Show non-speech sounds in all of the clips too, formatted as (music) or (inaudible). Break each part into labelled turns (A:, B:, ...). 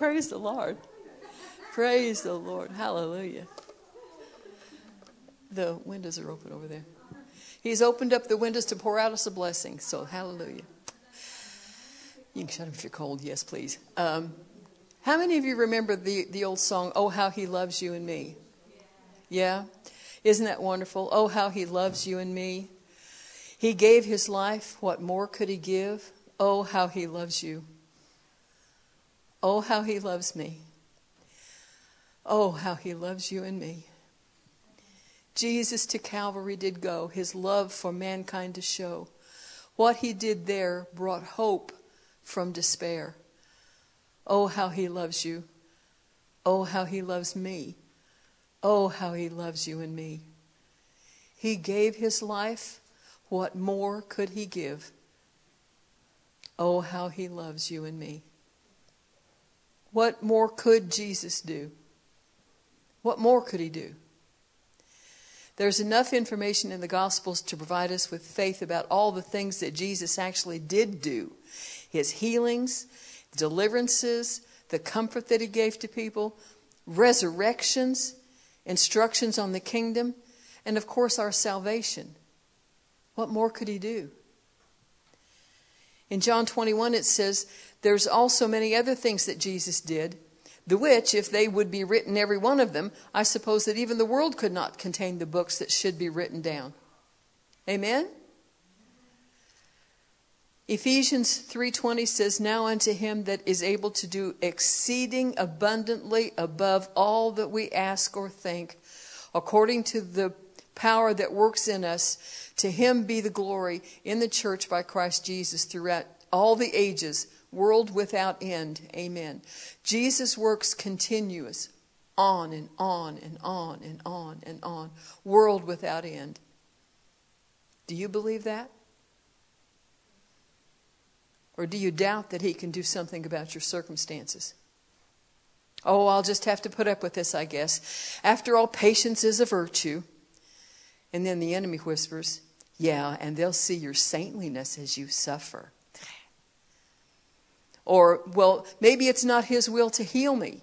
A: Praise the Lord. Praise the Lord. Hallelujah. The windows are open over there. He's opened up the windows to pour out us a blessing. So, hallelujah. You can shut them if you're cold. Yes, please. Um, how many of you remember the, the old song, Oh, How He Loves You and Me? Yeah? Isn't that wonderful? Oh, how He loves you and me. He gave His life. What more could He give? Oh, how He loves you. Oh, how He loves me. Oh, how He loves you and me. Jesus to Calvary did go, His love for mankind to show. What He did there brought hope from despair. Oh, how he loves you. Oh, how he loves me. Oh, how he loves you and me. He gave his life. What more could he give? Oh, how he loves you and me. What more could Jesus do? What more could he do? There's enough information in the Gospels to provide us with faith about all the things that Jesus actually did do his healings, deliverances, the comfort that he gave to people, resurrections, instructions on the kingdom, and of course our salvation. What more could he do? In John 21, it says, There's also many other things that Jesus did, the which, if they would be written, every one of them, I suppose that even the world could not contain the books that should be written down. Amen? Ephesians 3:20 says now unto him that is able to do exceeding abundantly above all that we ask or think according to the power that works in us to him be the glory in the church by Christ Jesus throughout all the ages world without end amen Jesus works continuous on and on and on and on and on world without end do you believe that or do you doubt that He can do something about your circumstances? Oh, I'll just have to put up with this, I guess. After all, patience is a virtue. And then the enemy whispers, Yeah, and they'll see your saintliness as you suffer. Or, well, maybe it's not His will to heal me.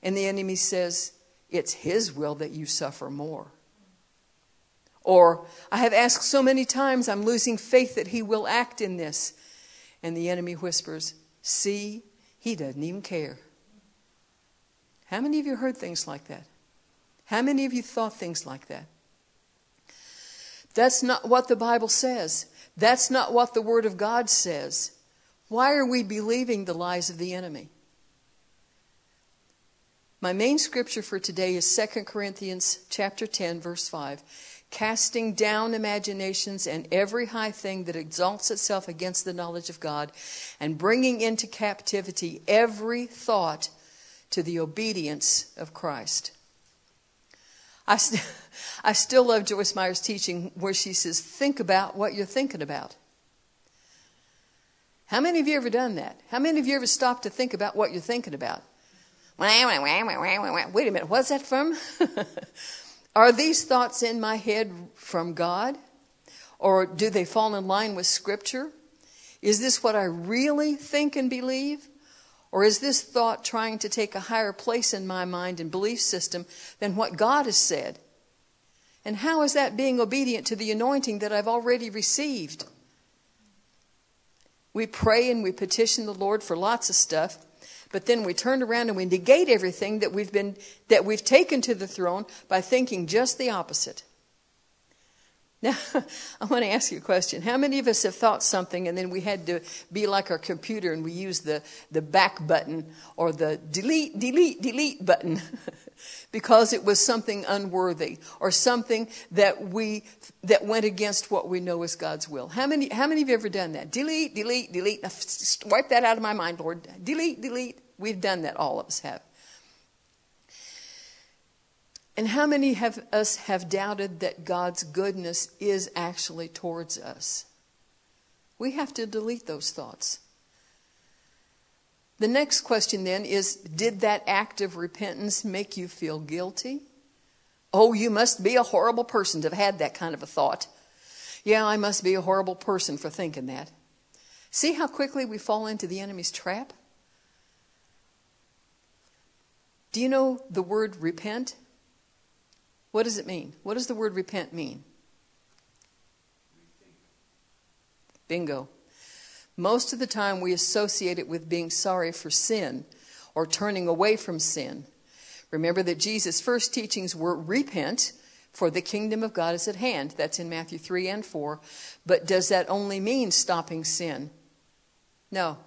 A: And the enemy says, It's His will that you suffer more. Or, I have asked so many times, I'm losing faith that He will act in this. And the enemy whispers, See, he doesn't even care. How many of you heard things like that? How many of you thought things like that? That's not what the Bible says. That's not what the Word of God says. Why are we believing the lies of the enemy? My main scripture for today is 2 Corinthians chapter 10 verse 5 casting down imaginations and every high thing that exalts itself against the knowledge of God, and bringing into captivity every thought to the obedience of Christ. I, st- (laughs) I still love Joyce Meyer's teaching where she says, Think about what you're thinking about. How many of you ever done that? How many of you ever stopped to think about what you're thinking about? Wait a minute, what's that from? (laughs) Are these thoughts in my head from God? Or do they fall in line with Scripture? Is this what I really think and believe? Or is this thought trying to take a higher place in my mind and belief system than what God has said? And how is that being obedient to the anointing that I've already received? We pray and we petition the Lord for lots of stuff, but then we turn around and we negate everything that we've been that we've taken to the throne by thinking just the opposite. Now, (laughs) I want to ask you a question. How many of us have thought something and then we had to be like our computer and we use the, the back button or the delete, delete, delete button (laughs) because it was something unworthy or something that we, that went against what we know is God's will? How many, how many of you ever done that? Delete, delete, delete. Wipe that out of my mind, Lord. Delete, delete. We've done that. All of us have. And how many of us have doubted that God's goodness is actually towards us? We have to delete those thoughts. The next question then is Did that act of repentance make you feel guilty? Oh, you must be a horrible person to have had that kind of a thought. Yeah, I must be a horrible person for thinking that. See how quickly we fall into the enemy's trap? Do you know the word repent? What does it mean? What does the word repent mean? Bingo. Most of the time, we associate it with being sorry for sin or turning away from sin. Remember that Jesus' first teachings were repent, for the kingdom of God is at hand. That's in Matthew 3 and 4. But does that only mean stopping sin? No.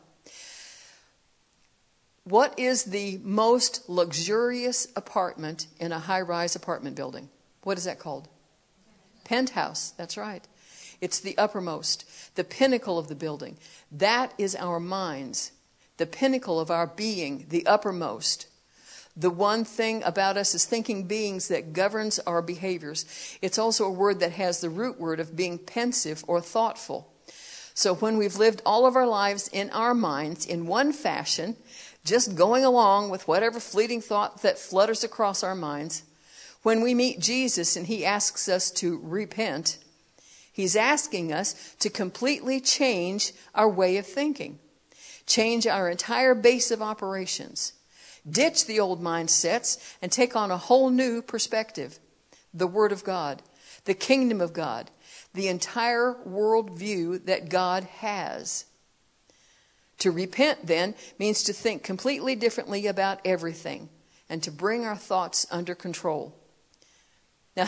A: What is the most luxurious apartment in a high rise apartment building? What is that called? Penthouse. That's right. It's the uppermost, the pinnacle of the building. That is our minds, the pinnacle of our being, the uppermost. The one thing about us as thinking beings that governs our behaviors. It's also a word that has the root word of being pensive or thoughtful. So when we've lived all of our lives in our minds in one fashion, just going along with whatever fleeting thought that flutters across our minds, when we meet Jesus and he asks us to repent, he's asking us to completely change our way of thinking, change our entire base of operations, ditch the old mindsets, and take on a whole new perspective the Word of God, the kingdom of God, the entire world view that God has. To repent, then, means to think completely differently about everything and to bring our thoughts under control. (laughs) Now,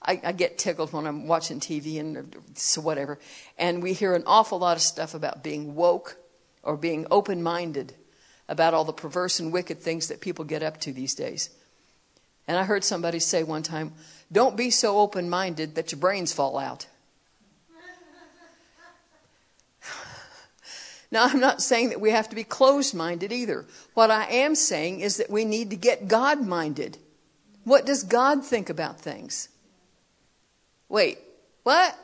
A: I, I, get tickled when I'm watching TV and so whatever, and we hear an awful lot of stuff about being woke or being open minded about all the perverse and wicked things that people get up to these days. And I heard somebody say one time, Don't be so open minded that your brains fall out. Now, I'm not saying that we have to be closed minded either. What I am saying is that we need to get God minded. What does God think about things? Wait, what?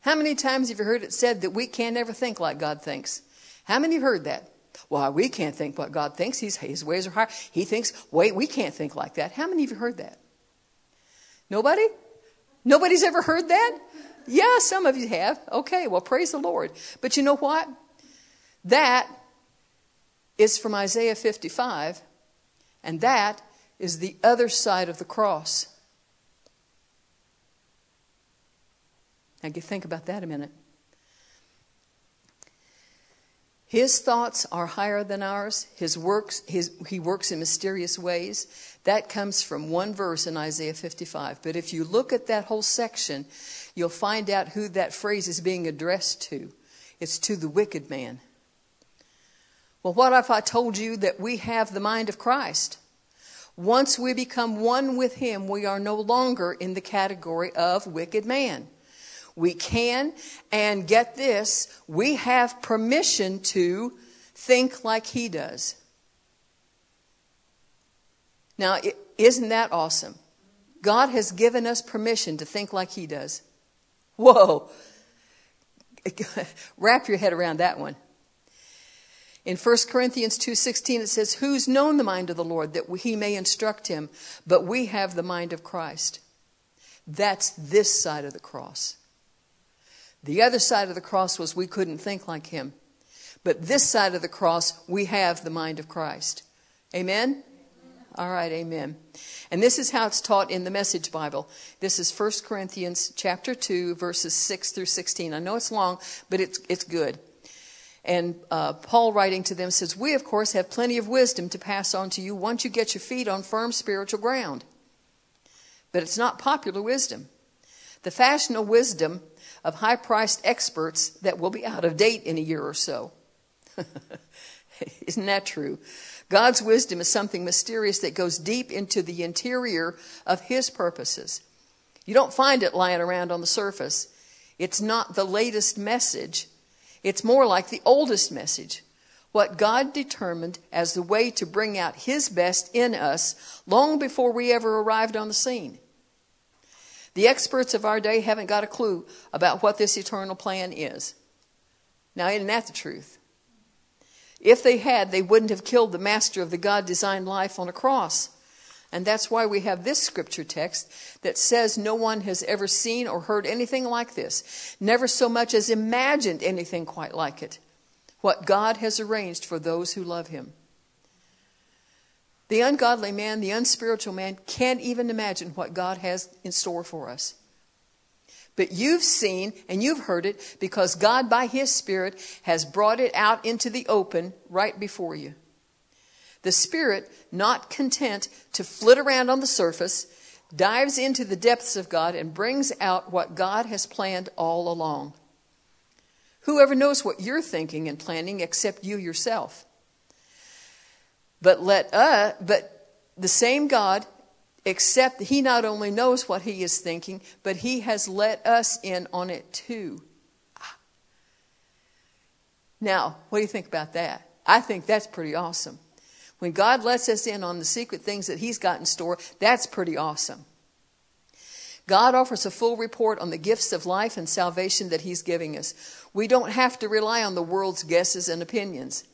A: How many times have you heard it said that we can't ever think like God thinks? How many have heard that? Well, we can't think what God thinks. He's, his ways are higher. He thinks, wait, we can't think like that. How many of you heard that? Nobody? Nobody's ever heard that? Yeah, some of you have. Okay, well, praise the Lord. But you know what? That is from Isaiah 55, and that is the other side of the cross. Now, you think about that a minute. His thoughts are higher than ours. His works, his, he works in mysterious ways. That comes from one verse in Isaiah 55. But if you look at that whole section, you'll find out who that phrase is being addressed to. It's to the wicked man. Well, what if I told you that we have the mind of Christ? Once we become one with Him, we are no longer in the category of wicked man. We can, and get this, we have permission to think like He does. Now, isn't that awesome? God has given us permission to think like He does. Whoa! (laughs) Wrap your head around that one. In 1 Corinthians 2:16 it says, "Who's known the mind of the Lord that he may instruct him, but we have the mind of Christ." That's this side of the cross. The other side of the cross was we couldn't think like him. But this side of the cross, we have the mind of Christ. Amen? All right, amen. And this is how it's taught in the Message Bible. This is 1 Corinthians chapter 2 verses 6 through 16. I know it's long, but it's it's good. And uh, Paul, writing to them, says, We, of course, have plenty of wisdom to pass on to you once you get your feet on firm spiritual ground. But it's not popular wisdom. The fashionable wisdom of high priced experts that will be out of date in a year or so. (laughs) Isn't that true? God's wisdom is something mysterious that goes deep into the interior of His purposes. You don't find it lying around on the surface. It's not the latest message, it's more like the oldest message, what God determined as the way to bring out His best in us long before we ever arrived on the scene. The experts of our day haven't got a clue about what this eternal plan is. Now, isn't that the truth? If they had, they wouldn't have killed the master of the God designed life on a cross. And that's why we have this scripture text that says no one has ever seen or heard anything like this, never so much as imagined anything quite like it. What God has arranged for those who love Him. The ungodly man, the unspiritual man, can't even imagine what God has in store for us. But you've seen and you've heard it because God, by His Spirit, has brought it out into the open right before you. The Spirit, not content to flit around on the surface, dives into the depths of God and brings out what God has planned all along. Whoever knows what you're thinking and planning except you yourself? But let uh, but the same God except he not only knows what he is thinking, but he has let us in on it too. Now, what do you think about that? I think that's pretty awesome. When God lets us in on the secret things that he's got in store, that's pretty awesome. God offers a full report on the gifts of life and salvation that he's giving us. We don't have to rely on the world's guesses and opinions.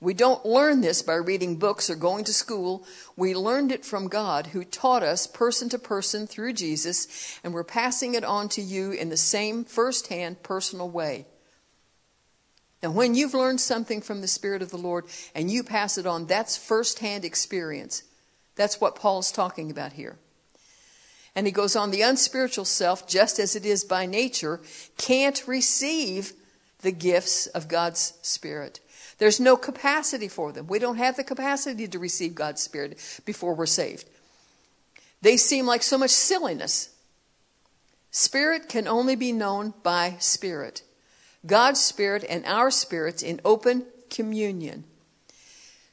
A: We don't learn this by reading books or going to school. We learned it from God who taught us person to person through Jesus, and we're passing it on to you in the same firsthand personal way. Now, when you've learned something from the Spirit of the Lord and you pass it on, that's firsthand experience. That's what Paul's talking about here. And he goes on, the unspiritual self, just as it is by nature, can't receive the gifts of God's Spirit. There's no capacity for them. We don't have the capacity to receive God's Spirit before we're saved. They seem like so much silliness. Spirit can only be known by Spirit. God's Spirit and our spirits in open communion.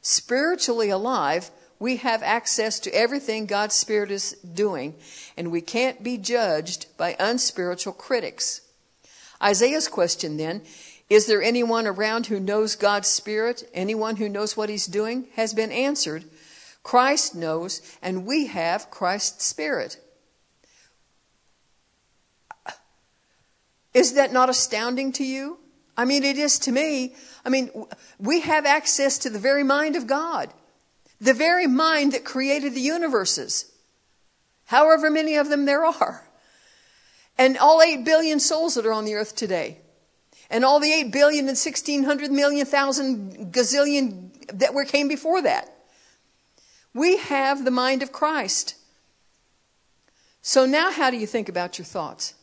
A: Spiritually alive, we have access to everything God's Spirit is doing, and we can't be judged by unspiritual critics. Isaiah's question then is there anyone around who knows God's Spirit? Anyone who knows what He's doing? Has been answered. Christ knows, and we have Christ's Spirit. Is that not astounding to you? I mean, it is to me. I mean, we have access to the very mind of God, the very mind that created the universes, however many of them there are, and all 8 billion souls that are on the earth today and all the 8 billion and 1600 million thousand gazillion that were came before that. We have the mind of Christ. So now how do you think about your thoughts?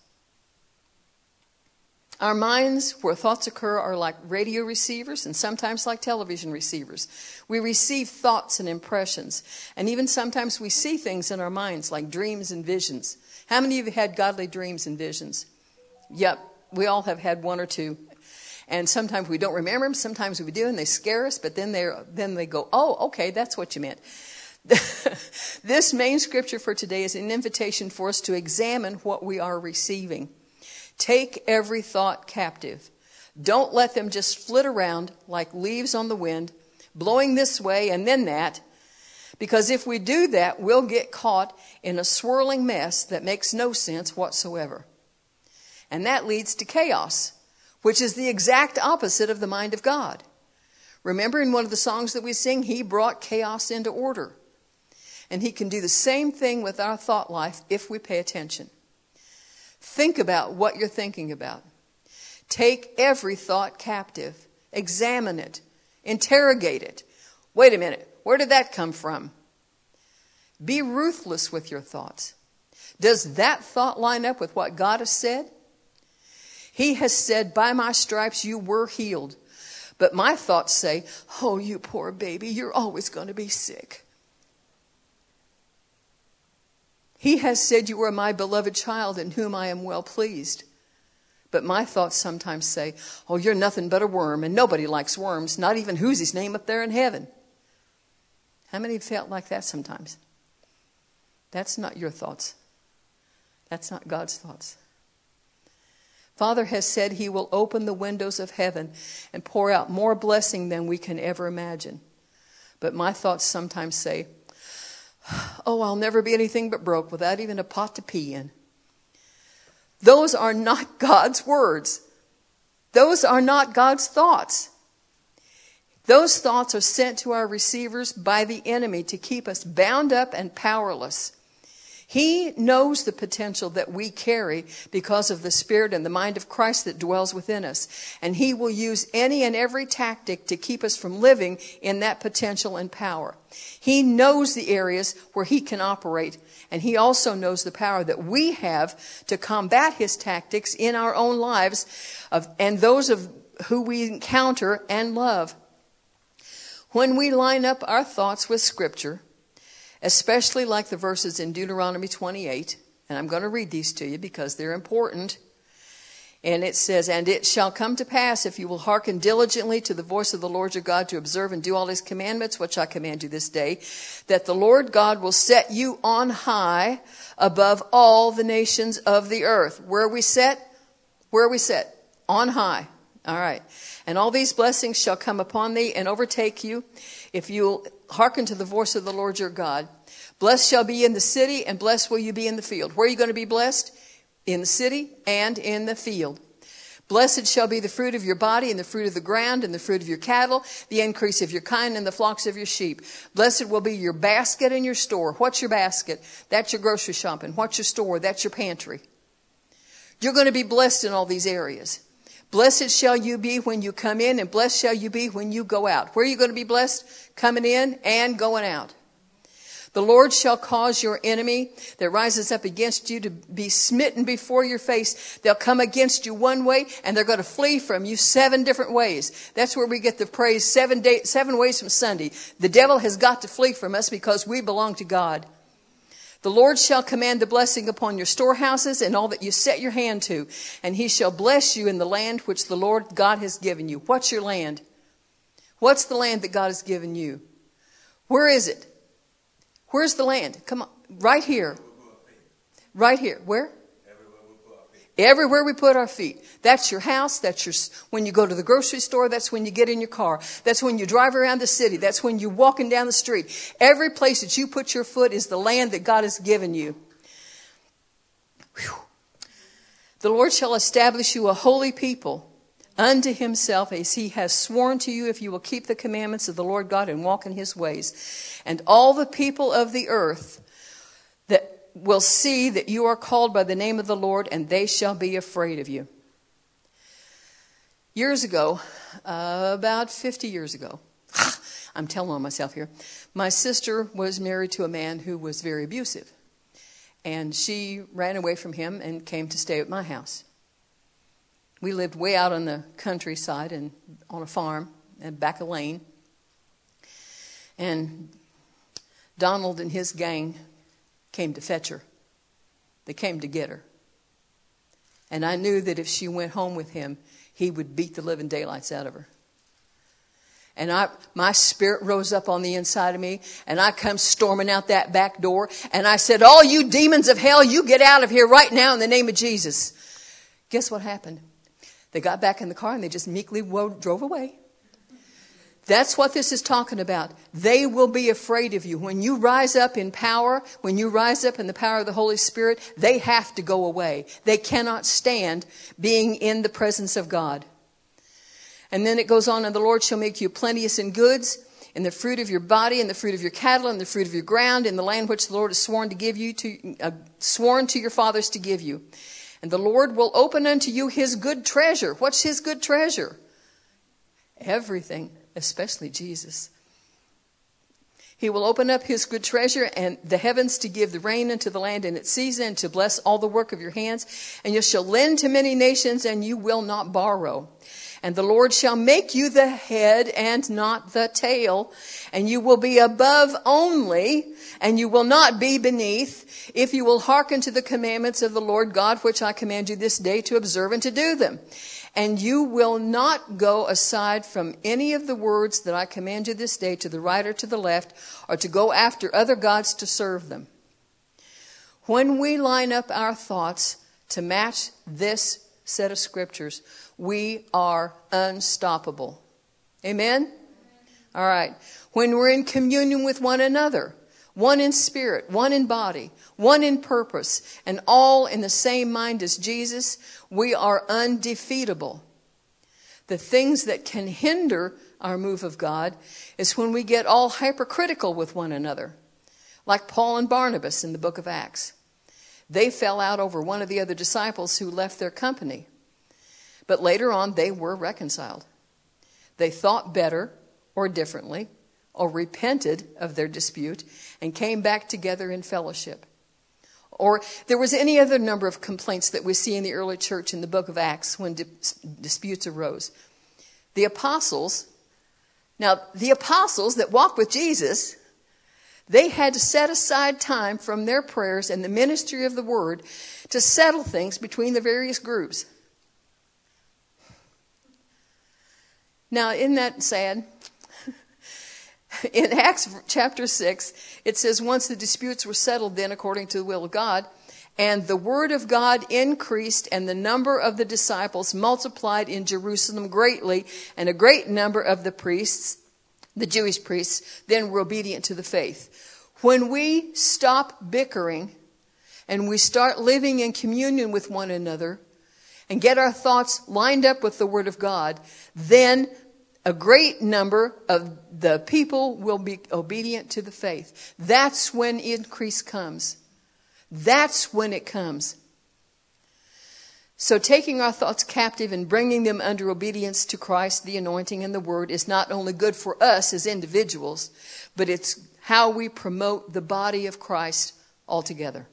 A: Our minds, where thoughts occur, are like radio receivers and sometimes like television receivers. We receive thoughts and impressions, and even sometimes we see things in our minds like dreams and visions. How many of you had godly dreams and visions? Yep, we all have had one or two. And sometimes we don't remember them, sometimes we do, and they scare us, but then, they then they go, oh, okay, that's what you meant. (laughs) this main scripture for today is an invitation for us to examine what we are receiving. Take every thought captive. Don't let them just flit around like leaves on the wind, blowing this way and then that. Because if we do that, we'll get caught in a swirling mess that makes no sense whatsoever. And that leads to chaos, which is the exact opposite of the mind of God. Remember in one of the songs that we sing, He brought chaos into order. And He can do the same thing with our thought life if we pay attention. Think about what you're thinking about. Take every thought captive, examine it, interrogate it. Wait a minute, where did that come from? Be ruthless with your thoughts. Does that thought line up with what God has said? He has said, By my stripes you were healed. But my thoughts say, Oh, you poor baby, you're always going to be sick. He has said, You are my beloved child in whom I am well pleased. But my thoughts sometimes say, Oh, you're nothing but a worm, and nobody likes worms, not even who's his name up there in heaven. How many have felt like that sometimes? That's not your thoughts. That's not God's thoughts. Father has said he will open the windows of heaven and pour out more blessing than we can ever imagine. But my thoughts sometimes say, (sighs) Oh, I'll never be anything but broke without even a pot to pee in. Those are not (laughs) God's words. Those are not God's thoughts. Those thoughts are sent to our receivers by the enemy to keep us bound up and powerless. He knows the potential that we carry because of the Spirit and the mind of Christ that dwells within us. And He will use any and every tactic to keep us from living in that potential and power. He knows the areas where He can operate, and He also knows the power that we have to combat His tactics in our own lives of, and those of who we encounter and love. When we line up our thoughts with Scripture, especially like the verses in Deuteronomy 28. And I'm going to read these to you because they're important. And it says, And it shall come to pass, if you will hearken diligently to the voice of the Lord your God to observe and do all his commandments, which I command you this day, that the Lord God will set you on high above all the nations of the earth. Where we set? Where we set? On high. All right. And all these blessings shall come upon thee and overtake you if you'll hearken to the voice of the Lord your God. Blessed shall be in the city, and blessed will you be in the field. Where are you going to be blessed? In the city and in the field. Blessed shall be the fruit of your body, and the fruit of the ground, and the fruit of your cattle, the increase of your kind, and the flocks of your sheep. Blessed will be your basket and your store. What's your basket? That's your grocery shopping. What's your store? That's your pantry. You're going to be blessed in all these areas. Blessed shall you be when you come in, and blessed shall you be when you go out. Where are you going to be blessed? Coming in and going out. The Lord shall cause your enemy that rises up against you to be smitten before your face. They'll come against you one way and they're going to flee from you seven different ways. That's where we get the praise seven, day, seven ways from Sunday. The devil has got to flee from us because we belong to God. The Lord shall command the blessing upon your storehouses and all that you set your hand to, and he shall bless you in the land which the Lord God has given you. What's your land? What's the land that God has given you? Where is it? Where's the land? Come on. Right here. Right here. Where? Everywhere we put our feet. That's your house. That's your, when you go to the grocery store. That's when you get in your car. That's when you drive around the city. That's when you're walking down the street. Every place that you put your foot is the land that God has given you. Whew. The Lord shall establish you a holy people unto himself as he has sworn to you if you will keep the commandments of the Lord God and walk in his ways. And all the people of the earth will see that you are called by the name of the Lord, and they shall be afraid of you. Years ago, uh, about 50 years ago, (sighs) I'm telling on myself here, my sister was married to a man who was very abusive. And she ran away from him and came to stay at my house. We lived way out on the countryside and on a farm and back a lane. And Donald and his gang came to fetch her. They came to get her. And I knew that if she went home with him, he would beat the living daylights out of her. And I, my spirit rose up on the inside of me, and I come storming out that back door, and I said, All you demons of hell, you get out of here right now in the name of Jesus. Guess what happened? They got back in the car and they just meekly drove away. That's what this is talking about. They will be afraid of you. When you rise up in power, when you rise up in the power of the Holy Spirit, they have to go away. They cannot stand being in the presence of God. And then it goes on, and the Lord shall make you plenteous in goods, in the fruit of your body, in the fruit of your cattle, in the fruit of your ground, in the land which the Lord has sworn to give you to, uh, sworn to your fathers to give you. And the Lord will open unto you his good treasure. What's his good treasure? Everything especially Jesus. He will open up his good treasure and the heavens to give the rain unto the land in its season, to bless all the work of your hands. And you shall lend to many nations, and you will not borrow. And the Lord shall make you the head and not the tail. And you will be above only, and you will not be beneath, if you will hearken to the commandments of the Lord God, which I command you this day to observe and to do them. And you will not go aside from any of the words that I command you this day to the right or to the left, or to go after other gods to serve them. When we line up our thoughts to match this set of scriptures, we are unstoppable. Amen? All right. When we're in communion with one another, one in spirit, one in body, one in purpose, and all in the same mind as Jesus, we are undefeatable. The things that can hinder our move of God is when we get all hypercritical with one another, like Paul and Barnabas in the book of Acts. They fell out over one of the other disciples who left their company. But later on, they were reconciled. They thought better or differently or repented of their dispute and came back together in fellowship. Or there was any other number of complaints that we see in the early church in the book of Acts when disputes arose. The apostles, now the apostles that walked with Jesus, they had to set aside time from their prayers and the ministry of the word to settle things between the various groups. Now, isn't that sad? (laughs) In Acts chapter 6, it says, Once the disputes were settled, then according to the will of God, and the word of God increased, and the number of the disciples multiplied in Jerusalem greatly, and a great number of the priests, the Jewish priests, then were obedient to the faith. When we stop bickering and we start living in communion with one another and get our thoughts lined up with the Word of God, then a great number of the people will be obedient to the faith. That's when increase comes. That's when it comes. So, taking our thoughts captive and bringing them under obedience to Christ, the anointing, and the word is not only good for us as individuals, but it's how we promote the body of Christ altogether.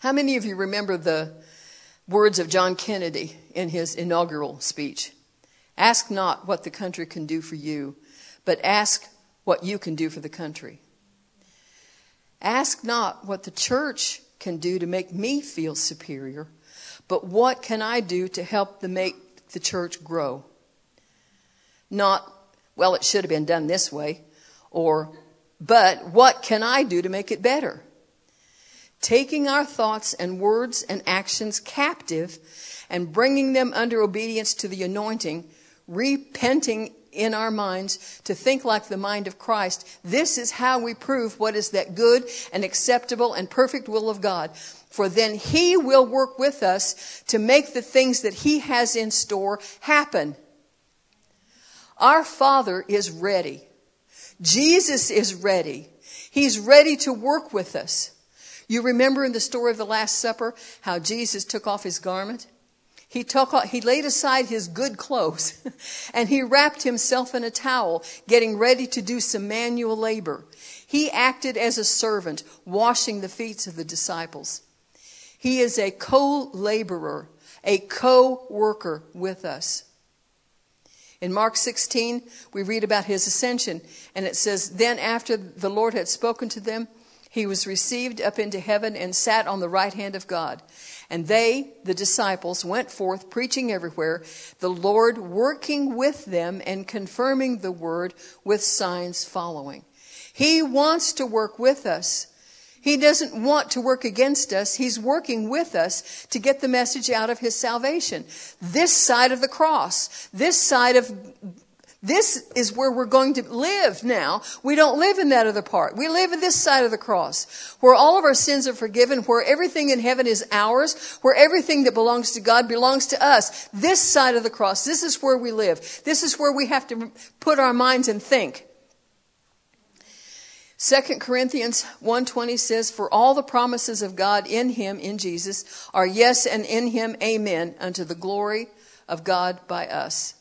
A: How many of you remember the words of John Kennedy in his inaugural speech? Ask not what the country can do for you, but ask what you can do for the country. Ask not what the church can do to make me feel superior, but what can I do to help the make the church grow? Not, well, it should have been done this way, or, but what can I do to make it better? Taking our thoughts and words and actions captive and bringing them under obedience to the anointing repenting in our minds to think like the mind of Christ. This is how we prove what is that good and acceptable and perfect will of God. For then He will work with us to make the things that He has in store happen. Our Father is ready. Jesus is ready. He's ready to work with us. You remember in the story of the Last Supper how Jesus took off his garment? He took, he laid aside his good clothes (laughs) and he wrapped himself in a towel, getting ready to do some manual labor. He acted as a servant, washing the feet of the disciples. He is a co-laborer, a co-worker with us. In Mark 16, we read about his ascension, and it says, Then after the Lord had spoken to them, he was received up into heaven and sat on the right hand of God. And they, the disciples, went forth preaching everywhere, the Lord working with them and confirming the word with signs following. He wants to work with us. He doesn't want to work against us. He's working with us to get the message out of His salvation. This side of the cross, this side of this is where we're going to live now. We don't live in that other part. We live in this side of the cross, where all of our sins are forgiven, where everything in heaven is ours, where everything that belongs to God belongs to us. This side of the cross, this is where we live. This is where we have to put our minds and think. 2 Corinthians 1:20 says for all the promises of God in him in Jesus are yes and in him amen unto the glory of God by us.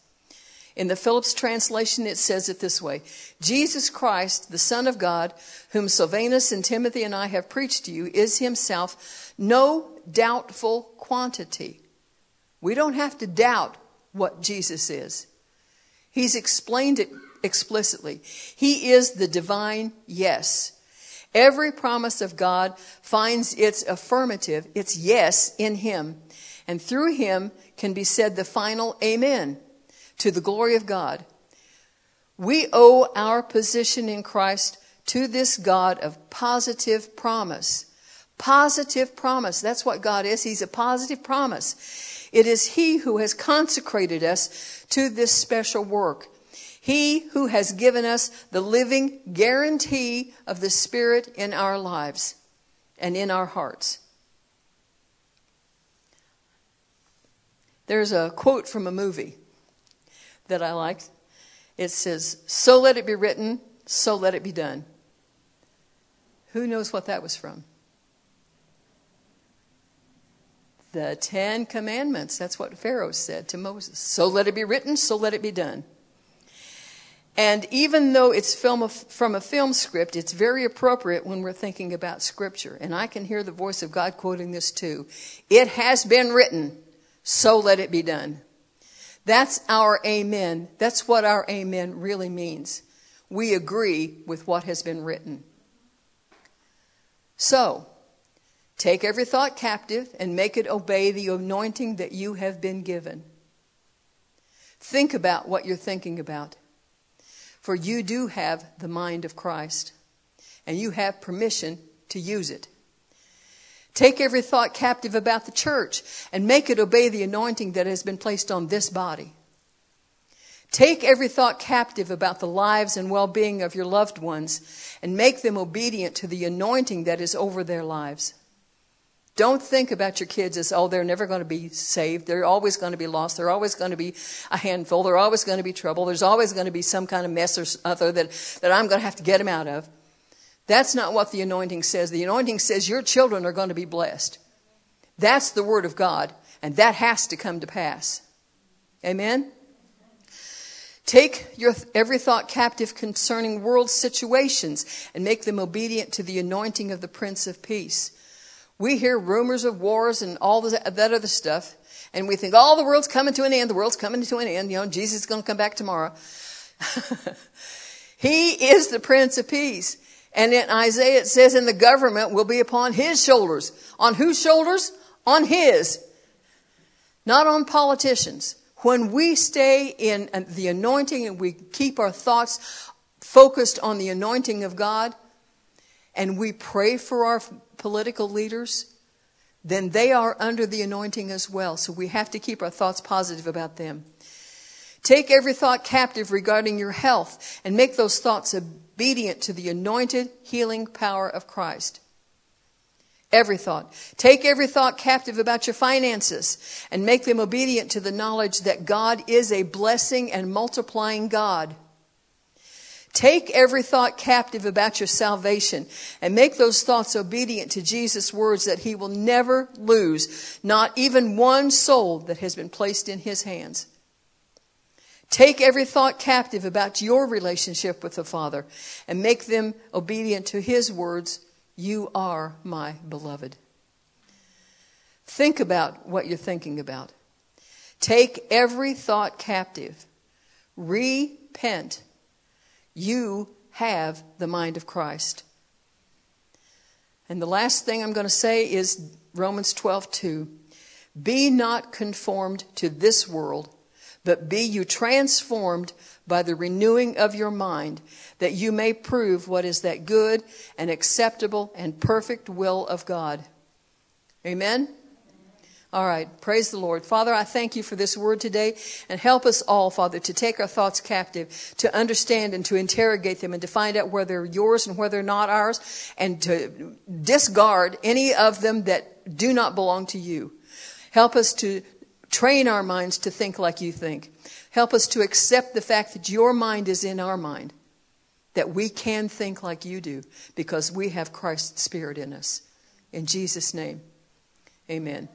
A: In the Phillips translation, it says it this way Jesus Christ, the Son of God, whom Silvanus and Timothy and I have preached to you, is himself no doubtful quantity. We don't have to doubt what Jesus is. He's explained it explicitly. He is the divine yes. Every promise of God finds its affirmative, its yes, in Him. And through Him can be said the final amen to the glory of God. We owe our position in Christ to this God of positive promise. Positive promise. That's what God is. He's a positive promise. It is He who has consecrated us to this special work. He who has given us the living guarantee of the Spirit in our lives and in our hearts. There's a quote from a movie that I liked. It says, So let it be written, so let it be done. Who knows what that was from? The Ten Commandments. That's what Pharaoh said to Moses. So let it be written, so let it be done. And even though it's film from a film script, it's very appropriate when we're thinking about Scripture. And I can hear the voice of God quoting this too. It has been written, so let it be done. That's our amen. That's what our amen really means. We agree with what has been written. So, take every thought captive and make it obey the anointing that you have been given. Think about what you're thinking about. For you do have the mind of Christ, and you have permission to use it. Take every thought captive about the church and make it obey the anointing that has been placed on this body. Take every thought captive about the lives and well being of your loved ones and make them obedient to the anointing that is over their lives. Don't think about your kids as, oh, they're never going to be saved. They're always going to be lost. They're always going to be a handful. They're always going to be trouble. There's always going to be some kind of mess or other that, that I'm going to have to get them out of. That's not what the anointing says. The anointing says your children are going to be blessed. That's the word of God, and that has to come to pass. Amen? Take your every thought captive concerning world situations and make them obedient to the anointing of the Prince of Peace. We hear rumors of wars and all that other stuff, and we think, all oh, the world's coming to an end, the world's coming to an end, you know, Jesus is going to come back tomorrow. (laughs) he is the Prince of Peace. And in Isaiah it says, and the government will be upon his shoulders. On whose shoulders? On his. Not on politicians. When we stay in uh, the anointing and we keep our thoughts focused on the anointing of God, and we pray for our political leaders, then they are under the anointing as well. So we have to keep our thoughts positive about them. Take every thought captive regarding your health and make those thoughts obedient to the anointed healing power of Christ. Every thought. Take every thought captive about your finances and make them obedient to the knowledge that God is a blessing and multiplying God. Take every thought captive about your salvation and make those thoughts obedient to Jesus' words that he will never lose, not even one soul that has been placed in his hands. Take every thought captive about your relationship with the Father and make them obedient to his words, You are my beloved. Think about what you're thinking about. Take every thought captive. Repent you have the mind of Christ. And the last thing I'm going to say is Romans 12:2. Be not conformed to this world, but be you transformed by the renewing of your mind, that you may prove what is that good and acceptable and perfect will of God. Amen. All right. Praise the Lord. Father, I thank you for this word today and help us all, Father, to take our thoughts captive, to understand and to interrogate them and to find out where they're yours and where they're not ours and to discard any of them that do not belong to you. Help us to train our minds to think like you think. Help us to accept the fact that your mind is in our mind, that we can think like you do because we have Christ's Spirit in us. In Jesus' name, amen.